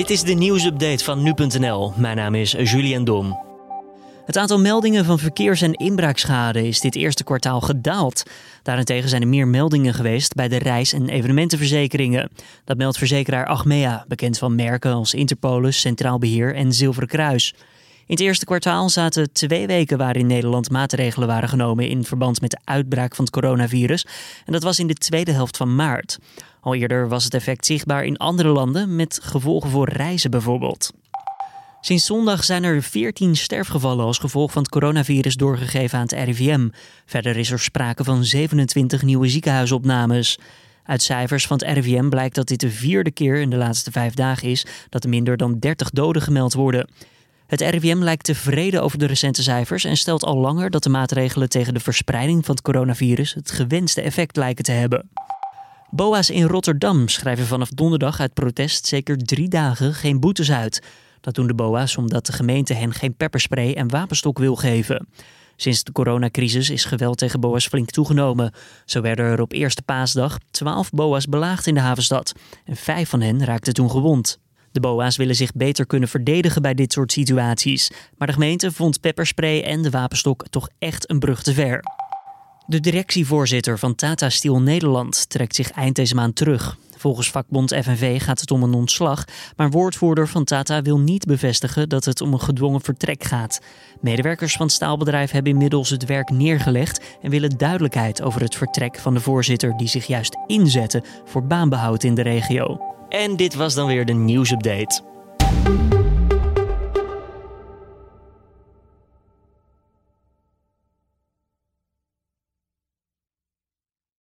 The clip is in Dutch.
Dit is de nieuwsupdate van nu.nl. Mijn naam is Julian Dom. Het aantal meldingen van verkeers- en inbraakschade is dit eerste kwartaal gedaald. Daarentegen zijn er meer meldingen geweest bij de reis- en evenementenverzekeringen. Dat meldt verzekeraar Achmea, bekend van merken als Interpolis, Centraal Beheer en Zilveren Kruis. In het eerste kwartaal zaten twee weken waarin Nederland maatregelen waren genomen in verband met de uitbraak van het coronavirus. En dat was in de tweede helft van maart. Al eerder was het effect zichtbaar in andere landen, met gevolgen voor reizen bijvoorbeeld. Sinds zondag zijn er 14 sterfgevallen als gevolg van het coronavirus doorgegeven aan het RIVM. Verder is er sprake van 27 nieuwe ziekenhuisopnames. Uit cijfers van het RIVM blijkt dat dit de vierde keer in de laatste vijf dagen is dat er minder dan 30 doden gemeld worden. Het RIVM lijkt tevreden over de recente cijfers en stelt al langer dat de maatregelen tegen de verspreiding van het coronavirus het gewenste effect lijken te hebben. BOA's in Rotterdam schrijven vanaf donderdag uit protest zeker drie dagen geen boetes uit. Dat doen de BOA's omdat de gemeente hen geen pepperspray en wapenstok wil geven. Sinds de coronacrisis is geweld tegen BOA's flink toegenomen. Zo werden er op eerste paasdag 12 BOA's belaagd in de havenstad. En vijf van hen raakten toen gewond. De BOA's willen zich beter kunnen verdedigen bij dit soort situaties. Maar de gemeente vond pepperspray en de wapenstok toch echt een brug te ver. De directievoorzitter van Tata Steel Nederland trekt zich eind deze maand terug. Volgens vakbond FNV gaat het om een ontslag, maar woordvoerder van Tata wil niet bevestigen dat het om een gedwongen vertrek gaat. Medewerkers van het staalbedrijf hebben inmiddels het werk neergelegd en willen duidelijkheid over het vertrek van de voorzitter die zich juist inzette voor baanbehoud in de regio. En dit was dan weer de nieuwsupdate.